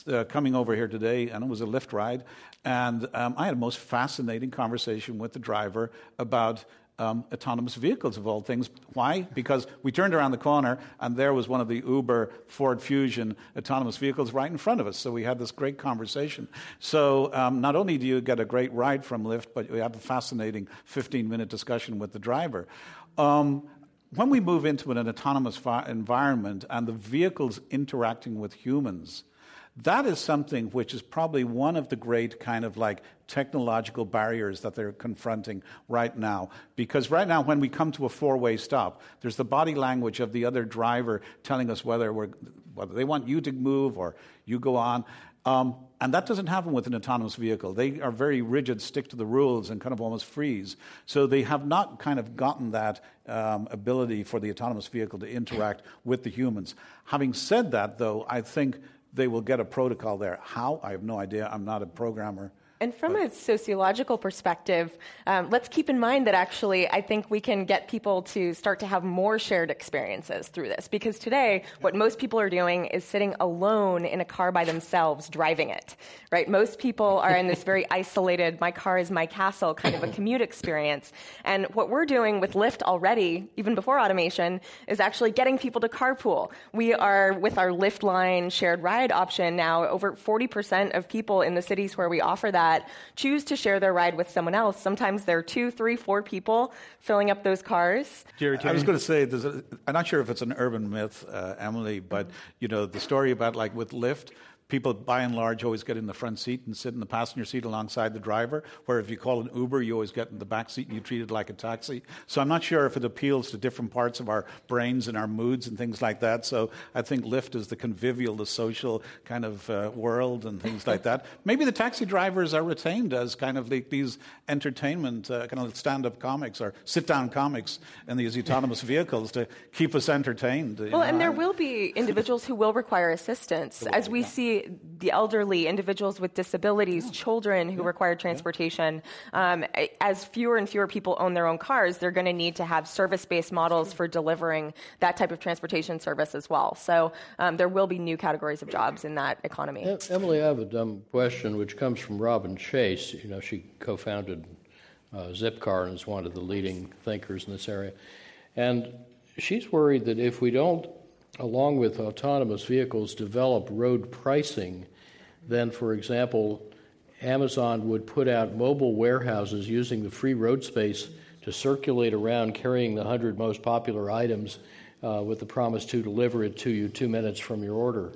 uh, coming over here today, and it was a Lyft ride, and um, I had a most fascinating conversation with the driver about um, autonomous vehicles of all things. Why? Because we turned around the corner and there was one of the Uber Ford Fusion autonomous vehicles right in front of us. So we had this great conversation. So um, not only do you get a great ride from Lyft, but we have a fascinating 15 minute discussion with the driver. Um, when we move into an autonomous environment and the vehicles interacting with humans, that is something which is probably one of the great kind of like technological barriers that they're confronting right now. Because right now, when we come to a four way stop, there's the body language of the other driver telling us whether, whether they want you to move or you go on. Um, and that doesn't happen with an autonomous vehicle. They are very rigid, stick to the rules, and kind of almost freeze. So they have not kind of gotten that um, ability for the autonomous vehicle to interact with the humans. Having said that, though, I think they will get a protocol there. How? I have no idea. I'm not a programmer. And from a sociological perspective, um, let's keep in mind that actually I think we can get people to start to have more shared experiences through this. Because today, what most people are doing is sitting alone in a car by themselves, driving it, right? Most people are in this very isolated, my car is my castle kind of a commute experience. And what we're doing with Lyft already, even before automation, is actually getting people to carpool. We are, with our Lyft line shared ride option now, over 40% of people in the cities where we offer that that choose to share their ride with someone else. Sometimes there are two, three, four people filling up those cars. Gerry, I was going to say, a, I'm not sure if it's an urban myth, uh, Emily, but you know the story about like with Lyft people by and large always get in the front seat and sit in the passenger seat alongside the driver, where if you call an Uber, you always get in the back seat and you treat it like a taxi. So I'm not sure if it appeals to different parts of our brains and our moods and things like that. So I think Lyft is the convivial, the social kind of uh, world and things like that. Maybe the taxi drivers are retained as kind of like these entertainment, uh, kind of stand up comics or sit down comics in these autonomous vehicles to keep us entertained. Well, know? and there will be individuals who will require assistance. As we see the elderly, individuals with disabilities, children who require transportation. Um, as fewer and fewer people own their own cars, they're going to need to have service based models for delivering that type of transportation service as well. So um, there will be new categories of jobs in that economy. Emily, I have a dumb question which comes from Robin Chase. You know, she co founded uh, Zipcar and is one of the leading thinkers in this area. And she's worried that if we don't along with autonomous vehicles, develop road pricing, then, for example, Amazon would put out mobile warehouses using the free road space to circulate around carrying the 100 most popular items uh, with the promise to deliver it to you two minutes from your order.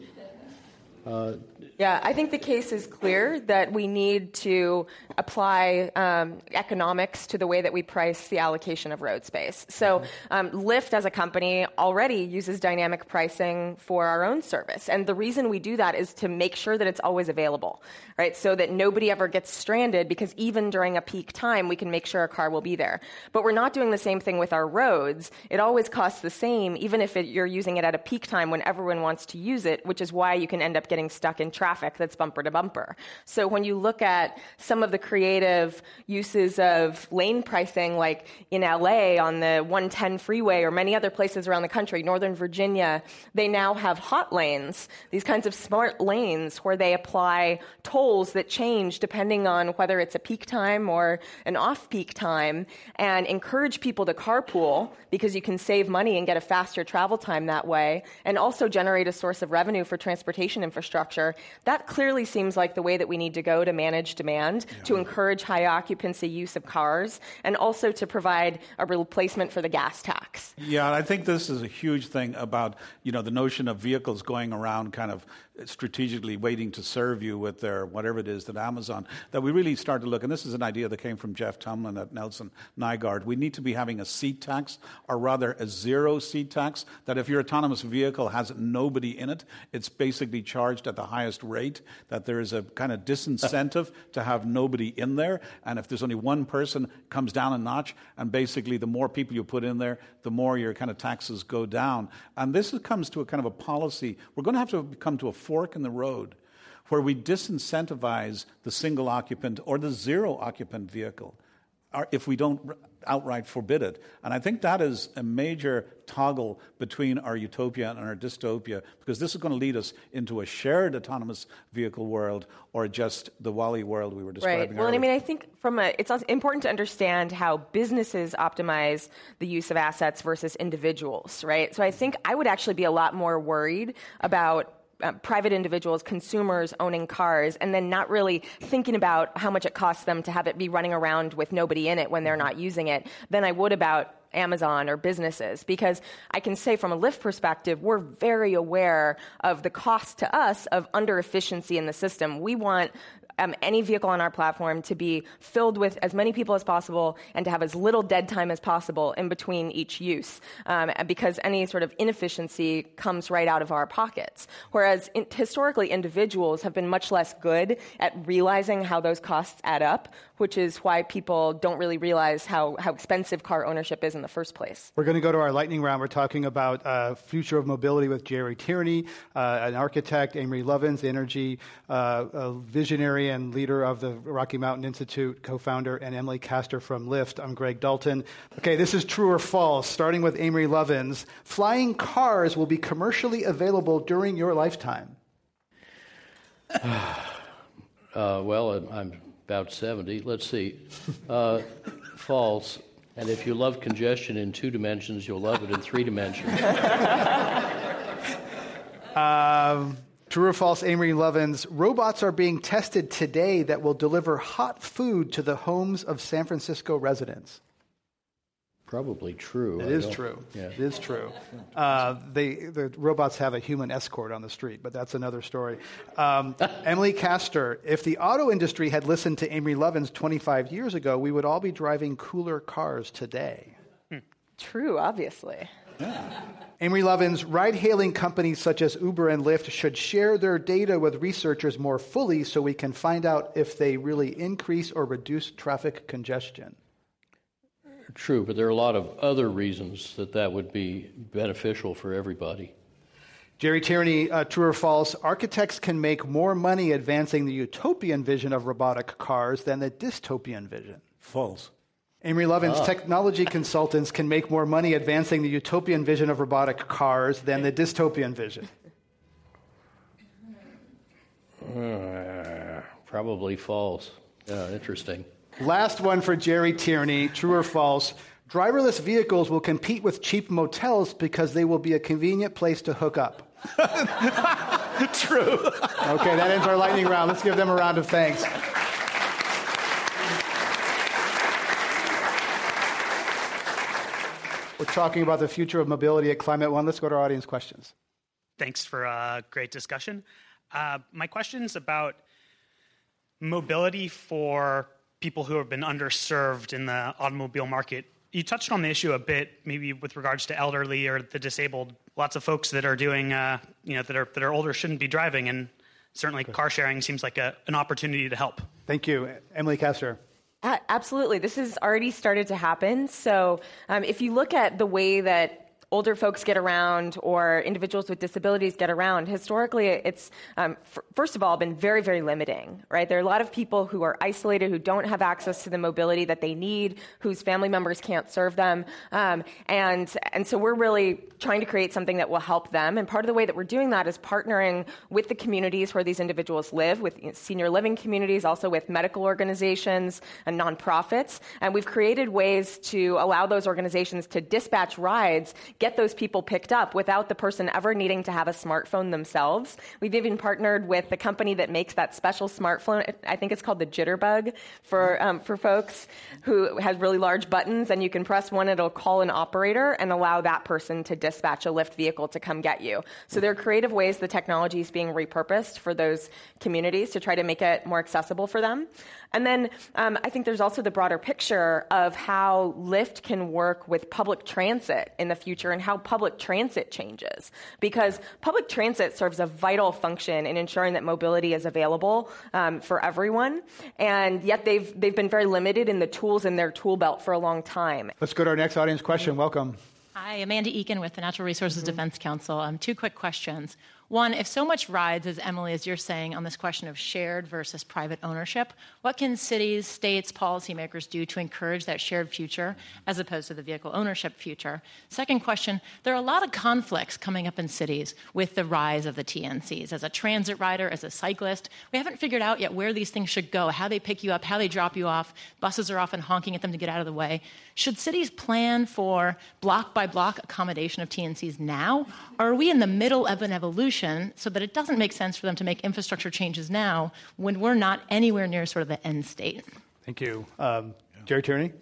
Uh, yeah, I think the case is clear that we need to apply um, economics to the way that we price the allocation of road space. So, um, Lyft as a company already uses dynamic pricing for our own service. And the reason we do that is to make sure that it's always available, right? So that nobody ever gets stranded because even during a peak time, we can make sure a car will be there. But we're not doing the same thing with our roads. It always costs the same, even if it, you're using it at a peak time when everyone wants to use it, which is why you can end up getting stuck in traffic that's bumper to bumper. So when you look at some of the creative uses of lane pricing, like in LA on the 110 freeway or many other places around the country, Northern Virginia, they now have hot lanes, these kinds of smart lanes where they apply tolls that change depending on whether it's a peak time or an off peak time and encourage people to carpool because you can save money and get a faster travel time that way and also generate a source of revenue for transportation infrastructure. That clearly seems like the way that we need to go to manage demand, yeah. to encourage high occupancy use of cars, and also to provide a replacement for the gas tax. Yeah, I think this is a huge thing about you know the notion of vehicles going around kind of strategically waiting to serve you with their whatever it is that Amazon, that we really start to look, and this is an idea that came from Jeff Tumlin at Nelson Nygaard. We need to be having a seat tax, or rather a zero seat tax, that if your autonomous vehicle has nobody in it, it's basically charged at the highest rate, that there is a kind of disincentive to have nobody in there, and if there's only one person, comes down a notch, and basically the more people you put in there, the more your kind of taxes go down. And this comes to a kind of a policy. We're going to have to come to a fork in the road where we disincentivize the single occupant or the zero occupant vehicle if we don't outright forbid it. And I think that is a major toggle between our utopia and our dystopia because this is going to lead us into a shared autonomous vehicle world or just the WALL-E world we were describing right. Well, earlier. I mean, I think from a, it's important to understand how businesses optimize the use of assets versus individuals, right? So I think I would actually be a lot more worried about uh, private individuals, consumers owning cars, and then not really thinking about how much it costs them to have it be running around with nobody in it when they're not using it, than I would about Amazon or businesses because I can say from a Lyft perspective, we're very aware of the cost to us of under efficiency in the system. We want um, any vehicle on our platform to be filled with as many people as possible and to have as little dead time as possible in between each use um, because any sort of inefficiency comes right out of our pockets. Whereas in, historically, individuals have been much less good at realizing how those costs add up, which is why people don't really realize how, how expensive car ownership is in the first place. We're going to go to our lightning round. We're talking about uh, future of mobility with Gerry Tierney, uh, an architect, Amory Lovins, energy uh, visionary librarian, leader of the Rocky Mountain Institute, co founder, and Emily Castor from Lyft. I'm Greg Dalton. Okay, this is true or false, starting with Amory Lovins. Flying cars will be commercially available during your lifetime. uh, well, I'm about 70. Let's see. Uh, false. And if you love congestion in two dimensions, you'll love it in three dimensions. um, true or false, Amory Lovins? Robots are being tested today that will deliver hot food to the homes of San Francisco residents. Probably true. It is true. Yeah. It is true. Uh, they, the robots have a human escort on the street, but that's another story. Um, Emily Castor, if the auto industry had listened to Amory Lovins 25 years ago, we would all be driving cooler cars today. Hmm. True, obviously. Yeah. Amory Lovins, ride hailing companies such as Uber and Lyft should share their data with researchers more fully so we can find out if they really increase or reduce traffic congestion. True, but there are a lot of other reasons that that would be beneficial for everybody. Gerry Tierney, uh, true or false, architects can make more money advancing the utopian vision of robotic cars than the dystopian vision. False. Amory Lovins, ah. technology consultants can make more money advancing the utopian vision of robotic cars than the dystopian vision. Uh, probably false. Yeah, interesting. Last one for Gerry Tierney true or false? Driverless vehicles will compete with cheap motels because they will be a convenient place to hook up. True. okay, that ends our lightning round. Let's give them a round of thanks. We're talking about the future of mobility at Climate One. Let's go to our audience questions. Thanks for a great discussion. Uh, my question is about mobility for people who have been underserved in the automobile market. You touched on the issue a bit, maybe with regards to elderly or the disabled. Lots of folks that are doing, uh, you know, that are that are older shouldn't be driving, and certainly car sharing seems like a, an opportunity to help. Thank you, Emily Castor. Absolutely, this has already started to happen. So, um, if you look at the way that older folks get around or individuals with disabilities get around, historically, it's um, f- first of all been very, very limiting. Right? There are a lot of people who are isolated, who don't have access to the mobility that they need, whose family members can't serve them, um, and and so we're really trying to create something that will help them. And part of the way that we're doing that is partnering with the communities where these individuals live, with senior living communities, also with medical organizations and nonprofits. And we've created ways to allow those organizations to dispatch rides get those people picked up without the person ever needing to have a smartphone themselves. We've even partnered with the company that makes that special smartphone. I think it's called the Jitterbug for, um, for folks who has really large buttons, and you can press one, it'll call an operator and allow that person to dispatch a Lyft vehicle to come get you. So there are creative ways the technology is being repurposed for those communities to try to make it more accessible for them. And then um, I think there's also the broader picture of how Lyft can work with public transit in the future and how public transit changes. Because public transit serves a vital function in ensuring that mobility is available um, for everyone. And yet they've, they've been very limited in the tools in their tool belt for a long time. Let's go to our next audience question. Welcome. Hi, Amanda Eakin with the Natural Resources Defense Council. Um, two quick questions. One, if so much rides, as Emily, as you're saying, on this question of shared versus private ownership, what can cities, states, policymakers do to encourage that shared future as opposed to the vehicle ownership future? Second question, there are a lot of conflicts coming up in cities with the rise of the TNCs. As a transit rider, as a cyclist, we haven't figured out yet where these things should go, how they pick you up, how they drop you off. Buses are often honking at them to get out of the way. Should cities plan for block by block accommodation of TNCs now? Or are we in the middle of an evolution so that it doesn't make sense for them to make infrastructure changes now when we're not anywhere near sort of the end state? Thank you. Um, Gerry Tierney?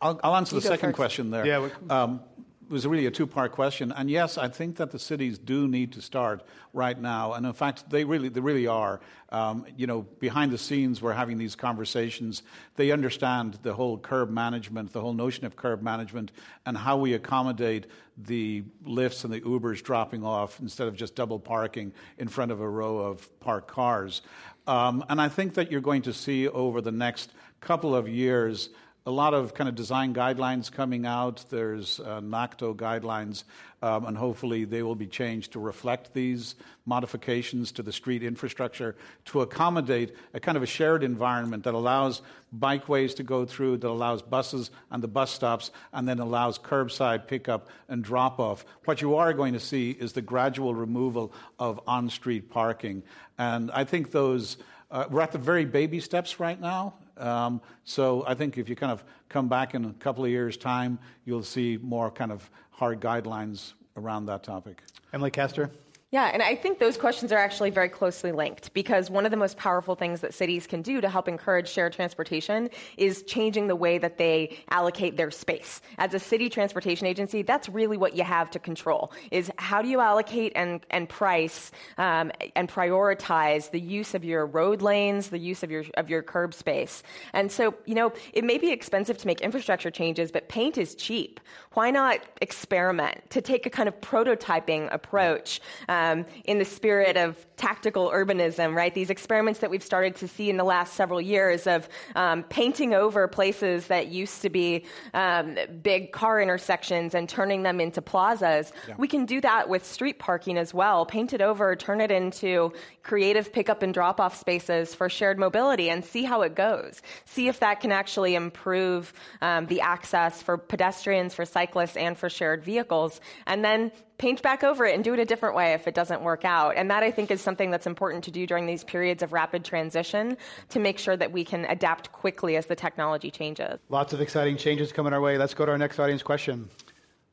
I'll, I'll answer you the second first. question there. Yeah. Um, it was really a two part question. And yes, I think that the cities do need to start right now. And in fact, they really, they really are. Um, you know, behind the scenes, we're having these conversations. They understand the whole curb management, the whole notion of curb management, and how we accommodate the Lyfts and the Ubers dropping off instead of just double parking in front of a row of parked cars. Um, and I think that you're going to see over the next couple of years a lot of kind of design guidelines coming out. There's uh, NACTO guidelines, um, and hopefully they will be changed to reflect these modifications to the street infrastructure to accommodate a kind of a shared environment that allows bikeways to go through, that allows buses and the bus stops, and then allows curbside pickup and drop off. What you are going to see is the gradual removal of on street parking. And I think those, uh, we're at the very baby steps right now. Um, so I think if you kind of come back in a couple of years' time, you'll see more kind of hard guidelines around that topic. Emily Castor? Yeah, and I think those questions are actually very closely linked because one of the most powerful things that cities can do to help encourage shared transportation is changing the way that they allocate their space. As a city transportation agency, that's really what you have to control is how do you allocate and, and price um, and prioritize the use of your road lanes, the use of your, of your curb space. And so, you know, it may be expensive to make infrastructure changes, but paint is cheap. Why not experiment to take a kind of prototyping approach? Um, um, in the spirit of tactical urbanism, right? These experiments that we've started to see in the last several years of um, painting over places that used to be um, big car intersections and turning them into plazas. Yeah. We can do that with street parking as well. Paint it over, turn it into creative pickup and drop off spaces for shared mobility and see how it goes. See if that can actually improve um, the access for pedestrians, for cyclists, and for shared vehicles. And then paint back over it and do it a different way if it doesn't work out. And that I think is something that's important to do during these periods of rapid transition to make sure that we can adapt quickly as the technology changes. Lots of exciting changes coming our way. Let's go to our next audience question.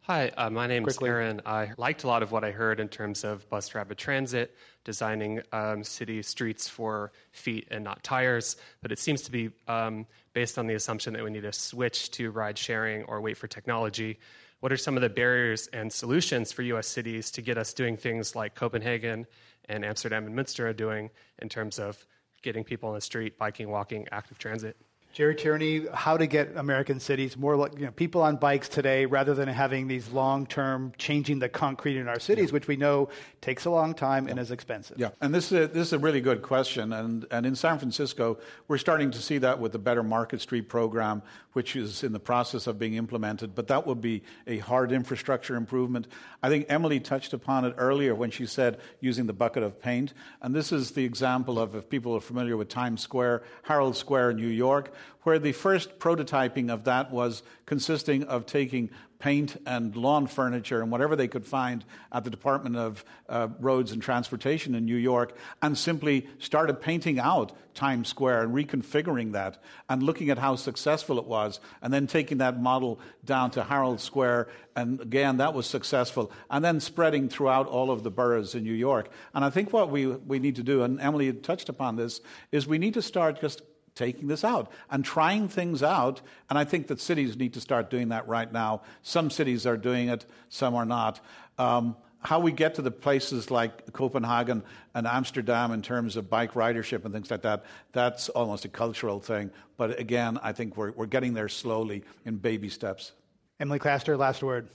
Hi, uh, my name is Aaron. I liked a lot of what I heard in terms of bus rapid transit, designing um, city streets for feet and not tires, but it seems to be um, based on the assumption that we need to switch to ride sharing or wait for technology what are some of the barriers and solutions for US cities to get us doing things like Copenhagen and Amsterdam and Münster are doing in terms of getting people on the street, biking, walking, active transit? Gerry Tierney, how to get American cities more like you know, people on bikes today rather than having these long term changing the concrete in our cities, yeah. which we know takes a long time yeah. and is expensive. Yeah, and this is, a, this is a really good question. And, and in San Francisco, we're starting to see that with the Better Market Street program, which is in the process of being implemented. But that would be a hard infrastructure improvement. I think Emily touched upon it earlier when she said using the bucket of paint. And this is the example of, if people are familiar with Times Square, Herald Square in New York where the first prototyping of that was consisting of taking paint and lawn furniture and whatever they could find at the Department of uh, Roads and Transportation in New York and simply started painting out Times Square and reconfiguring that and looking at how successful it was and then taking that model down to Herald Square and again that was successful and then spreading throughout all of the boroughs in New York. And I think what we, we need to do, and Emily touched upon this, is we need to start just taking this out and trying things out. And I think that cities need to start doing that right now. Some cities are doing it, some are not. Um, how we get to the places like Copenhagen and Amsterdam in terms of bike ridership and things like that, that's almost a cultural thing. But again, I think we're, we're getting there slowly in baby steps. Emily Castor, last word.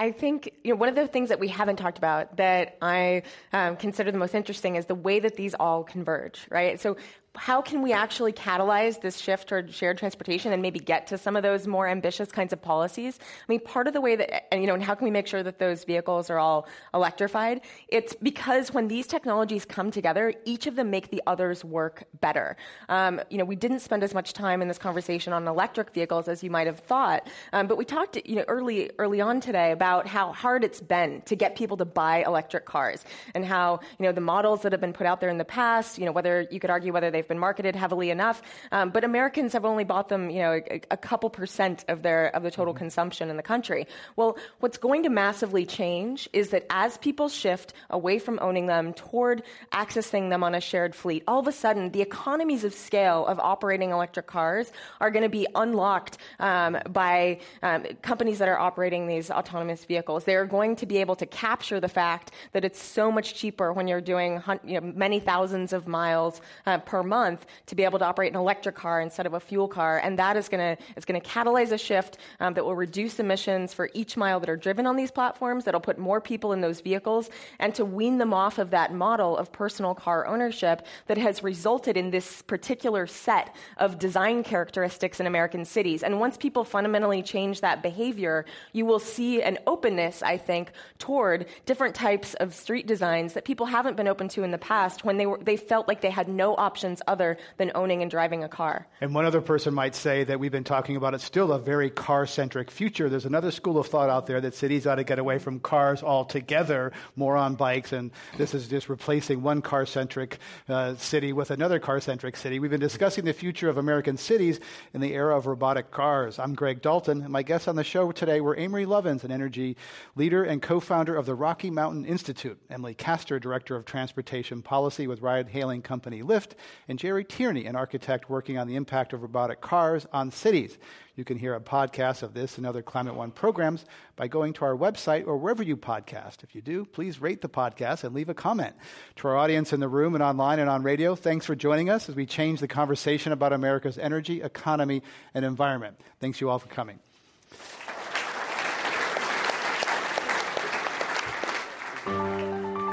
I think you know, one of the things that we haven't talked about that I um, consider the most interesting is the way that these all converge, right? So how can we actually catalyze this shift toward shared transportation and maybe get to some of those more ambitious kinds of policies? I mean, part of the way that, and, you know, and how can we make sure that those vehicles are all electrified? It's because when these technologies come together, each of them make the others work better. Um, you know, we didn't spend as much time in this conversation on electric vehicles as you might have thought, um, but we talked, you know, early early on today about how hard it's been to get people to buy electric cars and how, you know, the models that have been put out there in the past, you know, whether you could argue whether they they've been marketed heavily enough. Um, but Americans have only bought them, you know, a, a couple percent of their of the total mm-hmm. consumption in the country. Well, what's going to massively change is that as people shift away from owning them toward accessing them on a shared fleet, all of a sudden the economies of scale of operating electric cars are going to be unlocked um, by um, companies that are operating these autonomous vehicles. They are going to be able to capture the fact that it's so much cheaper when you're doing you know, many thousands of miles uh, per month to be able to operate an electric car instead of a fuel car. And that is going to, it's going to catalyze a shift um, that will reduce emissions for each mile that are driven on these platforms, that'll put more people in those vehicles, and to wean them off of that model of personal car ownership that has resulted in this particular set of design characteristics in American cities. And once people fundamentally change that behavior, you will see an openness, I think, toward different types of street designs that people haven't been open to in the past when they, were, they felt like they had no options other than owning and driving a car. And one other person might say that we've been talking about it's still a very car centric future. There's another school of thought out there that cities ought to get away from cars altogether, more on bikes, and this is just replacing one car centric uh, city with another car centric city. We've been discussing the future of American cities in the era of robotic cars. I'm Greg Dalton, and my guests on the show today were Amory Lovins, an energy leader and co founder of the Rocky Mountain Institute, Emily Castor, director of transportation policy with ride hailing company Lyft, and Gerry Tierney, an architect working on the impact of robotic cars on cities. You can hear a podcast of this and other Climate One programs by going to our website or wherever you podcast. If you do, please rate the podcast and leave a comment. To our audience in the room and online and on radio, thanks for joining us as we change the conversation about America's energy, economy, and environment. Thanks you all for coming.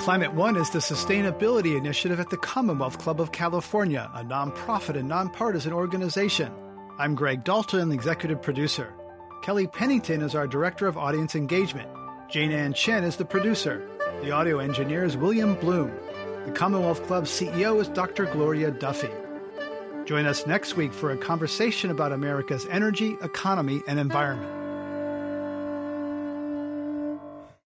Climate One is the sustainability initiative at the Commonwealth Club of California, a nonprofit and nonpartisan organization. I'm Greg Dalton, executive producer. Kelly Pennington is our director of audience engagement. Jane Ann Chen is the producer. The audio engineer is William Bloom. The Commonwealth Club CEO is Dr. Gloria Duffy. Join us next week for a conversation about America's energy, economy, and environment.